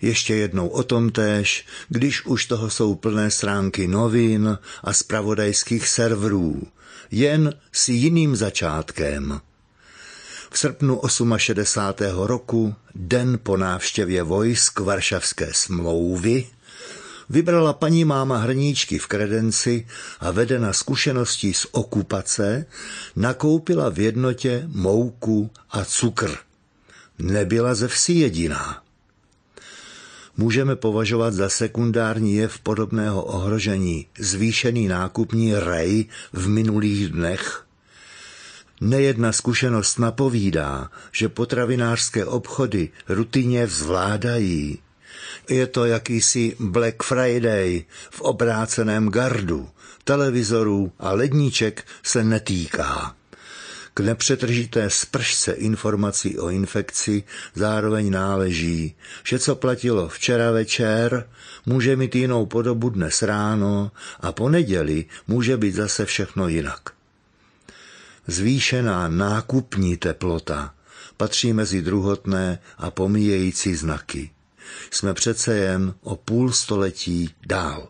Ještě jednou o tom též, když už toho jsou plné stránky novin a spravodajských serverů, jen s jiným začátkem. V srpnu 68. roku, den po návštěvě vojsk Varšavské smlouvy, vybrala paní máma hrníčky v kredenci a vedena zkušeností z okupace, nakoupila v jednotě mouku a cukr. Nebyla ze vsi jediná můžeme považovat za sekundární jev podobného ohrožení zvýšený nákupní rej v minulých dnech? Nejedna zkušenost napovídá, že potravinářské obchody rutině zvládají. Je to jakýsi Black Friday v obráceném gardu, televizorů a ledníček se netýká. K nepřetržité spršce informací o infekci zároveň náleží, že co platilo včera večer, může mít jinou podobu dnes ráno a po neděli může být zase všechno jinak. Zvýšená nákupní teplota patří mezi druhotné a pomíjející znaky. Jsme přece jen o půl století dál.